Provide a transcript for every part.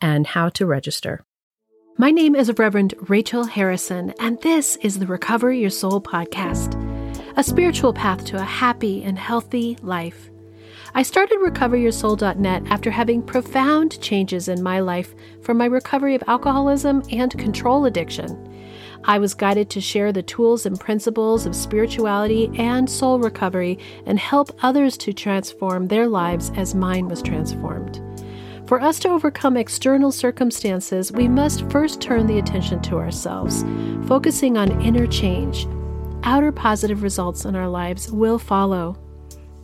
and how to register. My name is Reverend Rachel Harrison, and this is the Recover Your Soul podcast, a spiritual path to a happy and healthy life. I started recoveryoursoul.net after having profound changes in my life from my recovery of alcoholism and control addiction. I was guided to share the tools and principles of spirituality and soul recovery and help others to transform their lives as mine was transformed. For us to overcome external circumstances, we must first turn the attention to ourselves, focusing on inner change. Outer positive results in our lives will follow.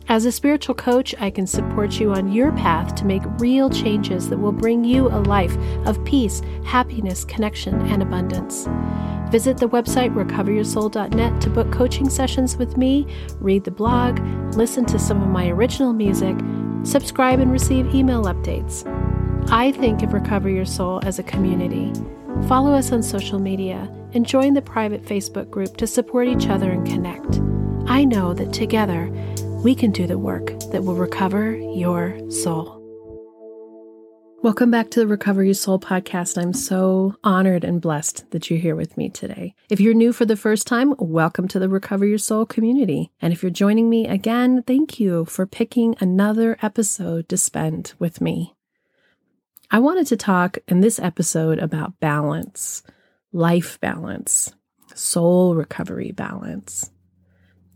As a spiritual coach, I can support you on your path to make real changes that will bring you a life of peace, happiness, connection, and abundance. Visit the website recoveryoursoul.net to book coaching sessions with me, read the blog, listen to some of my original music, subscribe, and receive email updates. I think of Recover Your Soul as a community. Follow us on social media and join the private Facebook group to support each other and connect. I know that together, we can do the work that will recover your soul. Welcome back to the Recover Your Soul podcast. I'm so honored and blessed that you're here with me today. If you're new for the first time, welcome to the Recover Your Soul community. And if you're joining me again, thank you for picking another episode to spend with me. I wanted to talk in this episode about balance, life balance, soul recovery balance.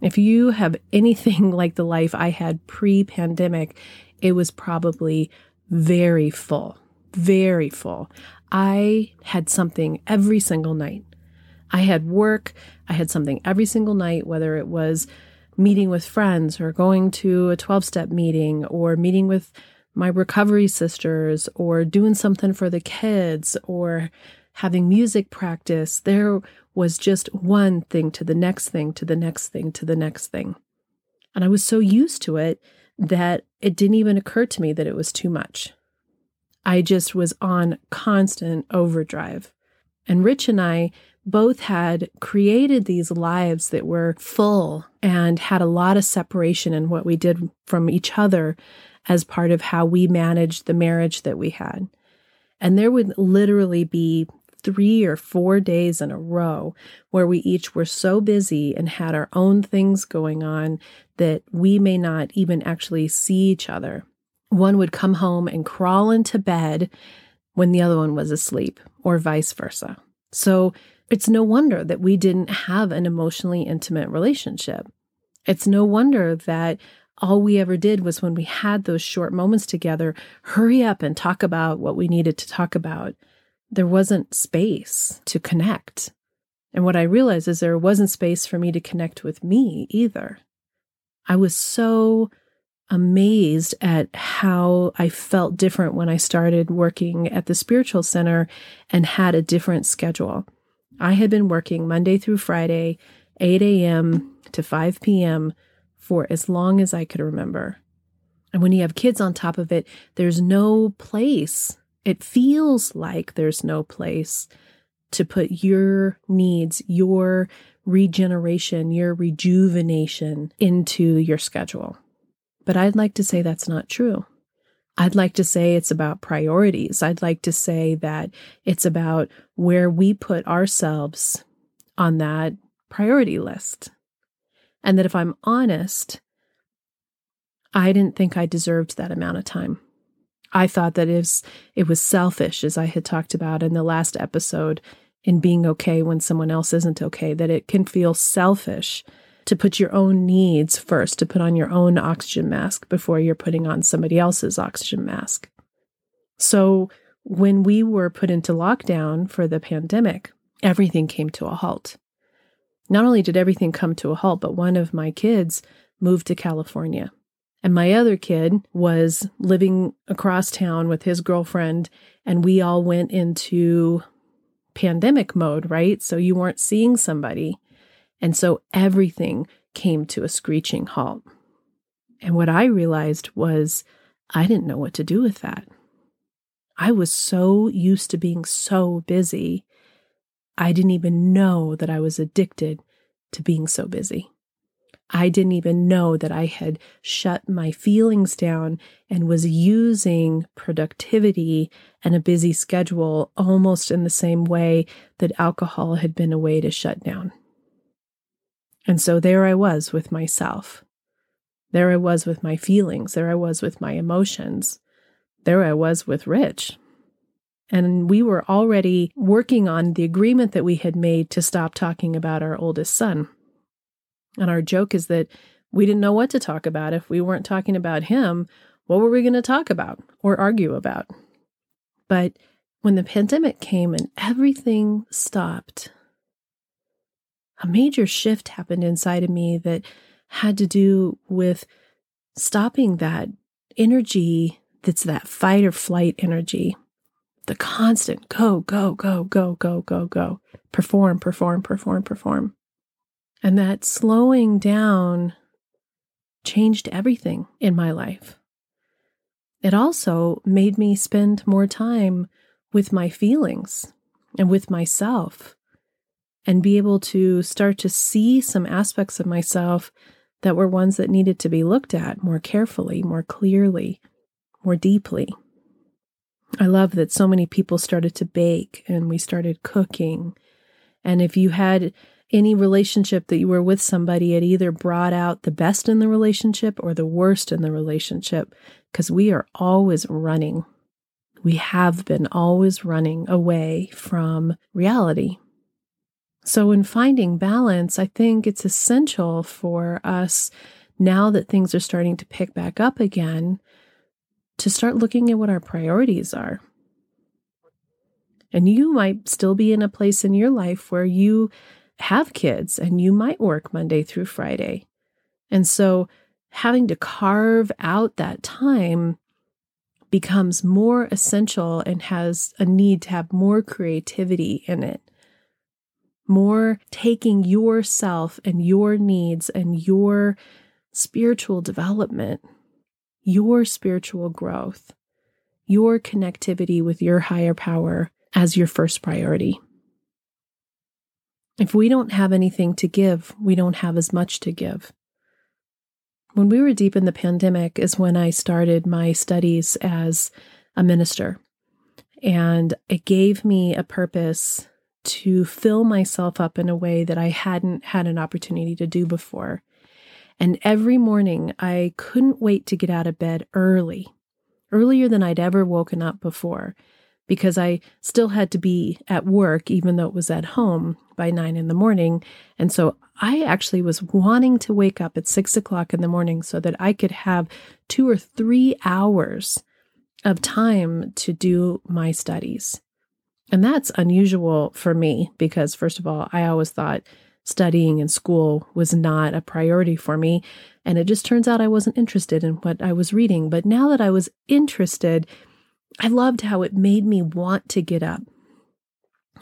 If you have anything like the life I had pre pandemic, it was probably very full, very full. I had something every single night. I had work, I had something every single night, whether it was meeting with friends or going to a 12 step meeting or meeting with my recovery sisters or doing something for the kids or having music practice. There was just one thing to the next thing to the next thing to the next thing. And I was so used to it that it didn't even occur to me that it was too much. I just was on constant overdrive. And Rich and I both had created these lives that were full and had a lot of separation in what we did from each other as part of how we managed the marriage that we had. And there would literally be three or four days in a row where we each were so busy and had our own things going on that we may not even actually see each other. One would come home and crawl into bed when the other one was asleep, or vice versa. So it's no wonder that we didn't have an emotionally intimate relationship. It's no wonder that all we ever did was when we had those short moments together, hurry up and talk about what we needed to talk about there wasn't space to connect. And what I realized is there wasn't space for me to connect with me either. I was so amazed at how I felt different when I started working at the spiritual center and had a different schedule. I had been working Monday through Friday, 8 a.m. to 5 p.m. for as long as I could remember. And when you have kids on top of it, there's no place it feels like there's no place to put your needs, your regeneration, your rejuvenation into your schedule. But I'd like to say that's not true. I'd like to say it's about priorities. I'd like to say that it's about where we put ourselves on that priority list. And that if I'm honest, I didn't think I deserved that amount of time. I thought that it was, it was selfish, as I had talked about in the last episode, in being okay when someone else isn't okay, that it can feel selfish to put your own needs first, to put on your own oxygen mask before you're putting on somebody else's oxygen mask. So when we were put into lockdown for the pandemic, everything came to a halt. Not only did everything come to a halt, but one of my kids moved to California. And my other kid was living across town with his girlfriend, and we all went into pandemic mode, right? So you weren't seeing somebody. And so everything came to a screeching halt. And what I realized was I didn't know what to do with that. I was so used to being so busy, I didn't even know that I was addicted to being so busy. I didn't even know that I had shut my feelings down and was using productivity and a busy schedule almost in the same way that alcohol had been a way to shut down. And so there I was with myself. There I was with my feelings. There I was with my emotions. There I was with Rich. And we were already working on the agreement that we had made to stop talking about our oldest son. And our joke is that we didn't know what to talk about. If we weren't talking about him, what were we going to talk about or argue about? But when the pandemic came and everything stopped, a major shift happened inside of me that had to do with stopping that energy that's that fight or flight energy, the constant go, go, go, go, go, go, go, perform, perform, perform, perform. And that slowing down changed everything in my life. It also made me spend more time with my feelings and with myself and be able to start to see some aspects of myself that were ones that needed to be looked at more carefully, more clearly, more deeply. I love that so many people started to bake and we started cooking. And if you had any relationship that you were with somebody, it either brought out the best in the relationship or the worst in the relationship because we are always running. We have been always running away from reality. So, in finding balance, I think it's essential for us now that things are starting to pick back up again to start looking at what our priorities are. And you might still be in a place in your life where you have kids and you might work Monday through Friday. And so having to carve out that time becomes more essential and has a need to have more creativity in it. More taking yourself and your needs and your spiritual development, your spiritual growth, your connectivity with your higher power as your first priority. If we don't have anything to give, we don't have as much to give. When we were deep in the pandemic is when I started my studies as a minister. And it gave me a purpose to fill myself up in a way that I hadn't had an opportunity to do before. And every morning, I couldn't wait to get out of bed early, earlier than I'd ever woken up before, because I still had to be at work, even though it was at home by nine in the morning. And so I actually was wanting to wake up at six o'clock in the morning so that I could have two or three hours of time to do my studies. And that's unusual for me because, first of all, I always thought studying in school was not a priority for me. And it just turns out I wasn't interested in what I was reading. But now that I was interested, I loved how it made me want to get up,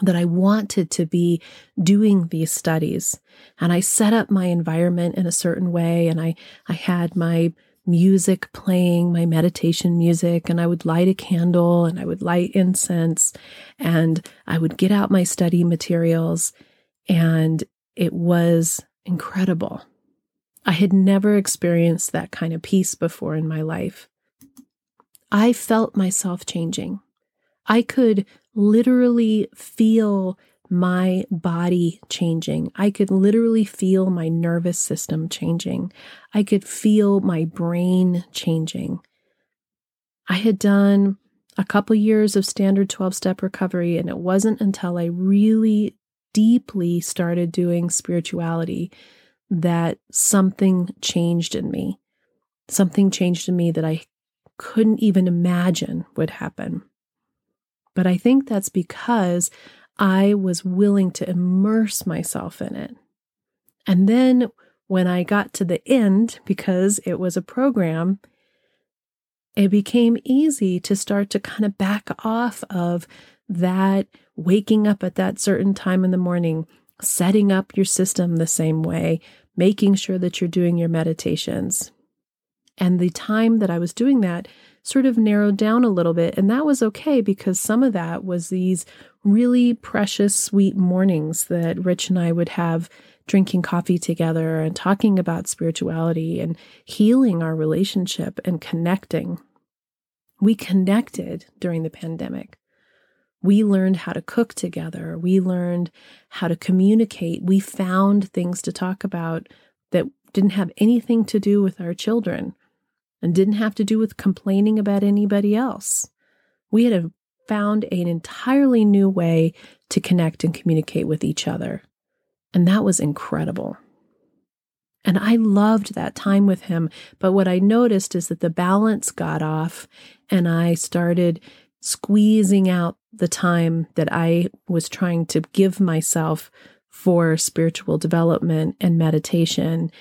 that I wanted to be doing these studies. And I set up my environment in a certain way. And I, I had my music playing, my meditation music, and I would light a candle and I would light incense and I would get out my study materials. And it was incredible. I had never experienced that kind of peace before in my life. I felt myself changing. I could literally feel my body changing. I could literally feel my nervous system changing. I could feel my brain changing. I had done a couple years of standard 12 step recovery, and it wasn't until I really deeply started doing spirituality that something changed in me. Something changed in me that I couldn't even imagine would happen. But I think that's because I was willing to immerse myself in it. And then when I got to the end, because it was a program, it became easy to start to kind of back off of that waking up at that certain time in the morning, setting up your system the same way, making sure that you're doing your meditations. And the time that I was doing that sort of narrowed down a little bit. And that was okay because some of that was these really precious, sweet mornings that Rich and I would have drinking coffee together and talking about spirituality and healing our relationship and connecting. We connected during the pandemic. We learned how to cook together. We learned how to communicate. We found things to talk about that didn't have anything to do with our children and didn't have to do with complaining about anybody else. We had found an entirely new way to connect and communicate with each other. And that was incredible. And I loved that time with him. But what I noticed is that the balance got off, and I started squeezing out the time that I was trying to give myself for spiritual development and meditation.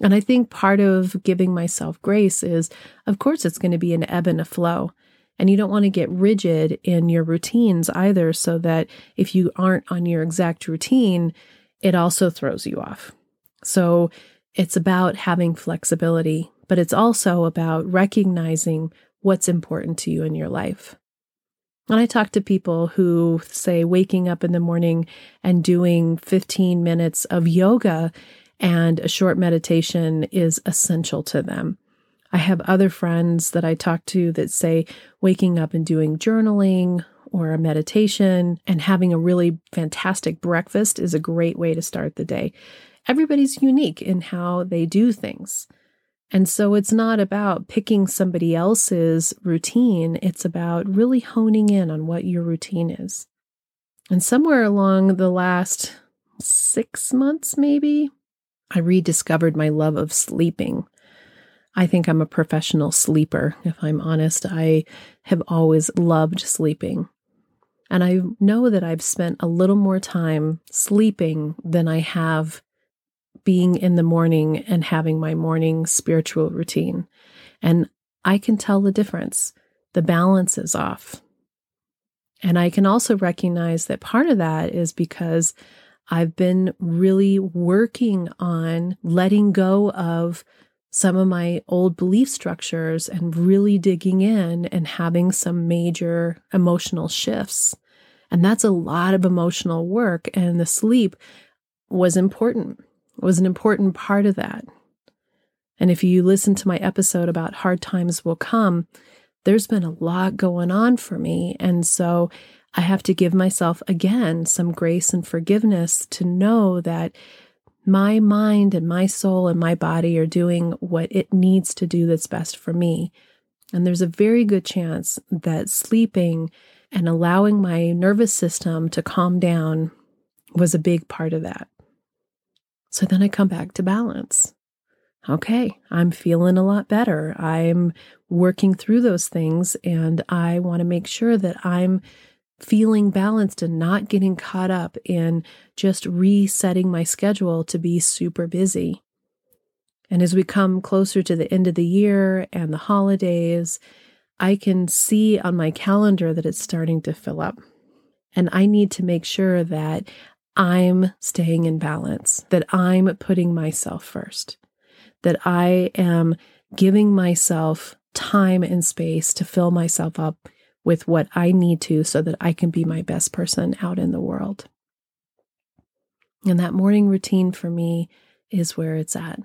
And I think part of giving myself grace is, of course, it's going to be an ebb and a flow. And you don't want to get rigid in your routines either, so that if you aren't on your exact routine, it also throws you off. So it's about having flexibility, but it's also about recognizing what's important to you in your life. And I talk to people who say waking up in the morning and doing 15 minutes of yoga and a short meditation is essential to them. I have other friends that I talk to that say waking up and doing journaling or a meditation and having a really fantastic breakfast is a great way to start the day. Everybody's unique in how they do things. And so it's not about picking somebody else's routine, it's about really honing in on what your routine is. And somewhere along the last six months, maybe, I rediscovered my love of sleeping. I think I'm a professional sleeper, if I'm honest. I have always loved sleeping. And I know that I've spent a little more time sleeping than I have being in the morning and having my morning spiritual routine. And I can tell the difference. The balance is off. And I can also recognize that part of that is because I've been really working on letting go of some of my old belief structures and really digging in and having some major emotional shifts. And that's a lot of emotional work. And the sleep was important, was an important part of that. And if you listen to my episode about hard times will come, there's been a lot going on for me. And so I have to give myself again some grace and forgiveness to know that my mind and my soul and my body are doing what it needs to do that's best for me. And there's a very good chance that sleeping and allowing my nervous system to calm down was a big part of that. So then I come back to balance. Okay, I'm feeling a lot better. I'm working through those things, and I want to make sure that I'm feeling balanced and not getting caught up in just resetting my schedule to be super busy. And as we come closer to the end of the year and the holidays, I can see on my calendar that it's starting to fill up. And I need to make sure that I'm staying in balance, that I'm putting myself first, that I am giving myself time and space to fill myself up with what I need to so that I can be my best person out in the world. And that morning routine for me is where it's at.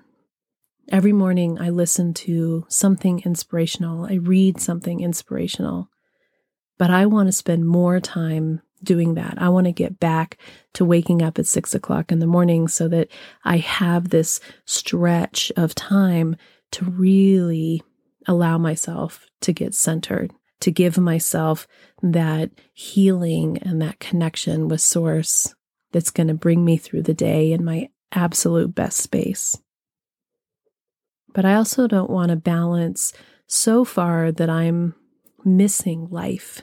Every morning, I listen to something inspirational, I read something inspirational, but I want to spend more time doing that. I want to get back to waking up at six o'clock in the morning so that I have this stretch of time to really allow myself to get centered to give myself that healing and that connection with source that's going to bring me through the day in my absolute best space. But I also don't want to balance so far that I'm missing life,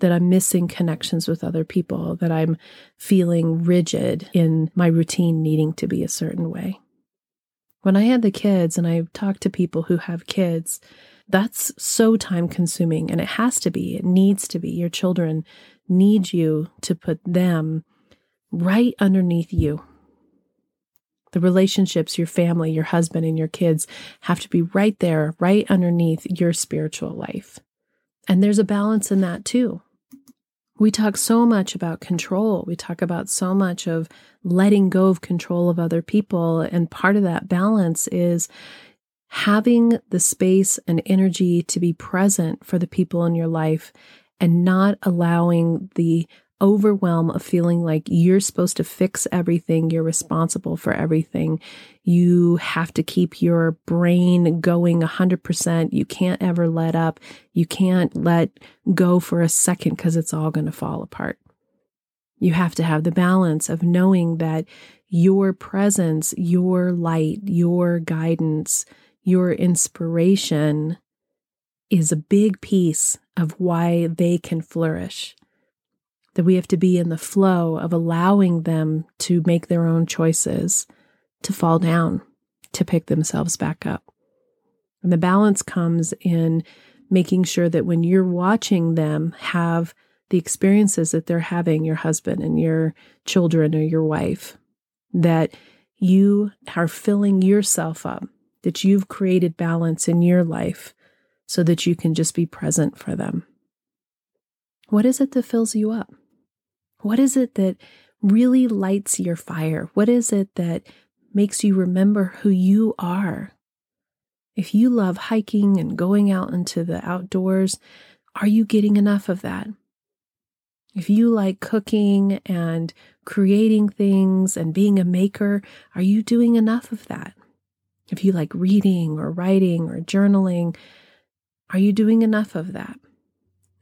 that I'm missing connections with other people, that I'm feeling rigid in my routine needing to be a certain way. When I had the kids and I talk to people who have kids, that's so time consuming and it has to be. It needs to be. Your children need you to put them right underneath you. The relationships, your family, your husband, and your kids have to be right there, right underneath your spiritual life. And there's a balance in that too. We talk so much about control. We talk about so much of letting go of control of other people. And part of that balance is having the space and energy to be present for the people in your life and not allowing the overwhelm of feeling like you're supposed to fix everything, you're responsible for everything. You have to keep your brain going 100%. You can't ever let up. You can't let go for a second because it's all going to fall apart. You have to have the balance of knowing that your presence, your light, your guidance, your inspiration is a big piece of why they can flourish. That we have to be in the flow of allowing them to make their own choices, to fall down, to pick themselves back up. And the balance comes in making sure that when you're watching them have the experiences that they're having, your husband and your children or your wife, that you are filling yourself up that you've created balance in your life so that you can just be present for them. What is it that fills you up? What is it that really lights your fire? What is it that makes you remember who you are? If you love hiking and going out into the outdoors, are you getting enough of that? If you like cooking and creating things and being a maker, are you doing enough of that? If you like reading or writing or journaling, are you doing enough of that?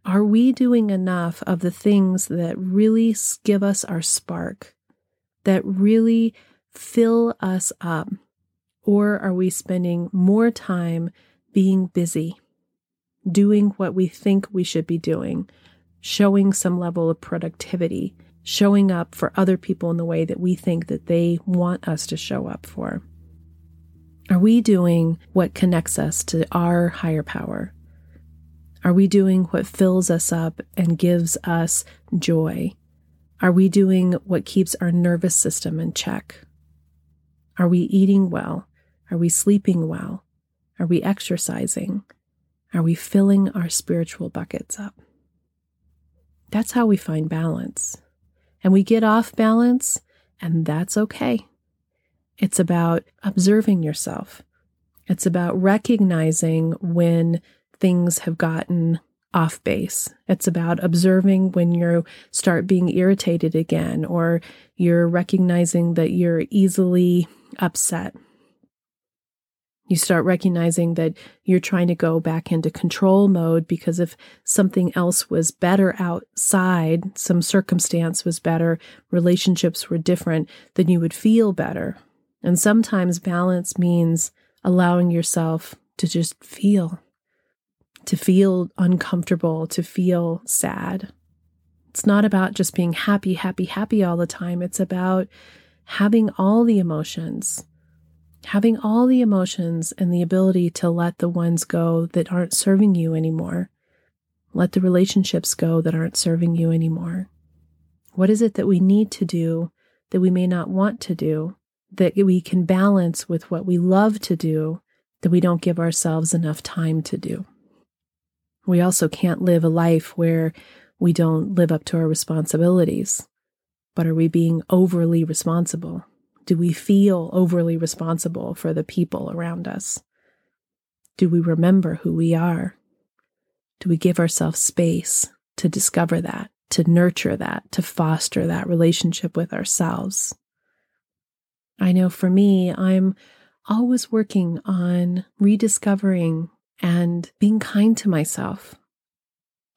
Are we doing enough of the things that really give us our spark, that really fill us up? Or are we spending more time being busy, doing what we think we should be doing, showing some level of productivity, showing up for other people in the way that we think that they want us to show up for? Are we doing what connects us to our higher power? Are we doing what fills us up and gives us joy? Are we doing what keeps our nervous system in check? Are we eating well? Are we sleeping well? Are we exercising? Are we filling our spiritual buckets up? That's how we find balance. And we get off balance, and that's okay. It's about observing yourself. It's about recognizing when things have gotten off base. It's about observing when you start being irritated again, or you're recognizing that you're easily upset. You start recognizing that you're trying to go back into control mode because if something else was better outside, some circumstance was better, relationships were different, then you would feel better. And sometimes balance means allowing yourself to just feel, to feel uncomfortable, to feel sad. It's not about just being happy, happy, happy all the time. It's about having all the emotions, having all the emotions and the ability to let the ones go that aren't serving you anymore. Let the relationships go that aren't serving you anymore. What is it that we need to do that we may not want to do that we can balance with what we love to do that we don't give ourselves enough time to do. We also can't live a life where we don't live up to our responsibilities. But are we being overly responsible? Do we feel overly responsible for the people around us? Do we remember who we are? Do we give ourselves space to discover that, to nurture that, to foster that relationship with ourselves? I know for me, I'm always working on rediscovering and being kind to myself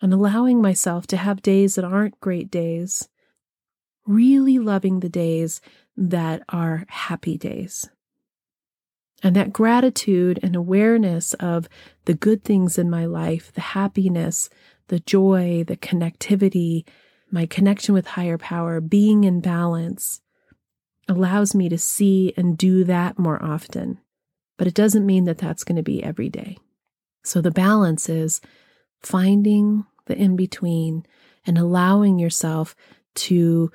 and allowing myself to have days that aren't great days. Really loving the days that are happy days. And that gratitude and awareness of the good things in my life, the happiness, the joy, the connectivity, my connection with higher power, being in balance, allows me to see and do that more often. But it doesn't mean that that's going to be every day. So the balance is finding the in between and allowing yourself to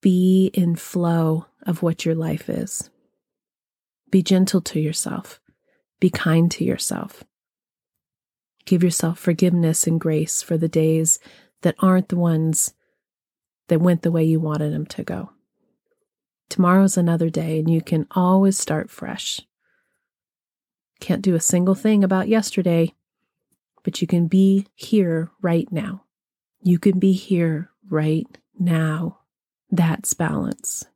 be in flow of what your life is. Be gentle to yourself. Be kind to yourself. Give yourself forgiveness and grace for the days that aren't the ones that went the way you wanted them to go. Tomorrow's another day, and you can always start fresh. Can't do a single thing about yesterday, but you can be here right now. You can be here right now. That's balance.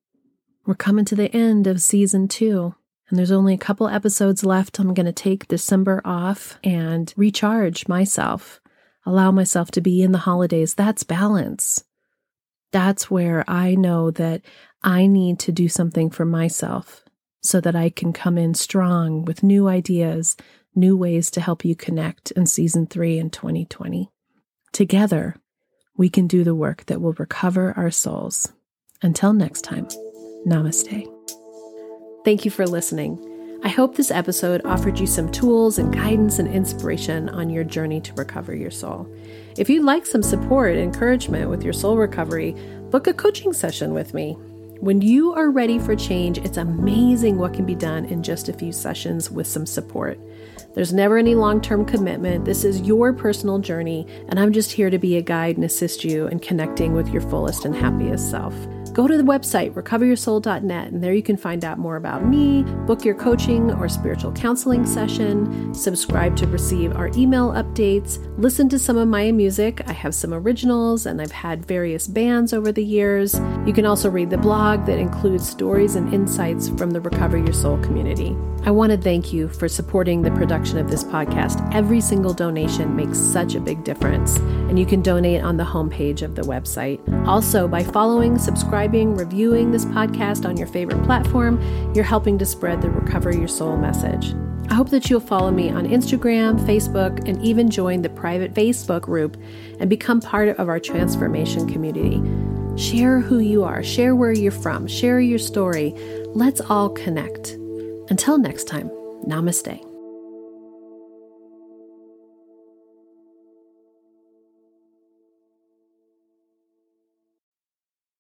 We're coming to the end of season two, and there's only a couple episodes left. I'm going to take December off and recharge myself, allow myself to be in the holidays. That's balance. That's where I know that I need to do something for myself so that I can come in strong with new ideas, new ways to help you connect in season three in 2020. Together, we can do the work that will recover our souls. Until next time, namaste. Thank you for listening. I hope this episode offered you some tools and guidance and inspiration on your journey to recover your soul. If you'd like some support and encouragement with your soul recovery, book a coaching session with me. When you are ready for change, it's amazing what can be done in just a few sessions with some support. There's never any long term commitment. This is your personal journey, and I'm just here to be a guide and assist you in connecting with your fullest and happiest self go to the website, recoveryoursoul.net, and there you can find out more about me, book your coaching or spiritual counseling session, subscribe to receive our email updates, listen to some of my music. I have some originals and I've had various bands over the years. You can also read the blog that includes stories and insights from the Recover Your Soul community. I want to thank you for supporting the production of this podcast. Every single donation makes such a big difference, and you can donate on the homepage of the website. Also, by following, subscribing, subscribing, reviewing this podcast on your favorite platform, you're helping to spread the Recover Your Soul message. I hope that you'll follow me on Instagram, Facebook, and even join the private Facebook group and become part of our transformation community. Share who you are, share where you're from, share your story. Let's all connect. Until next time, namaste.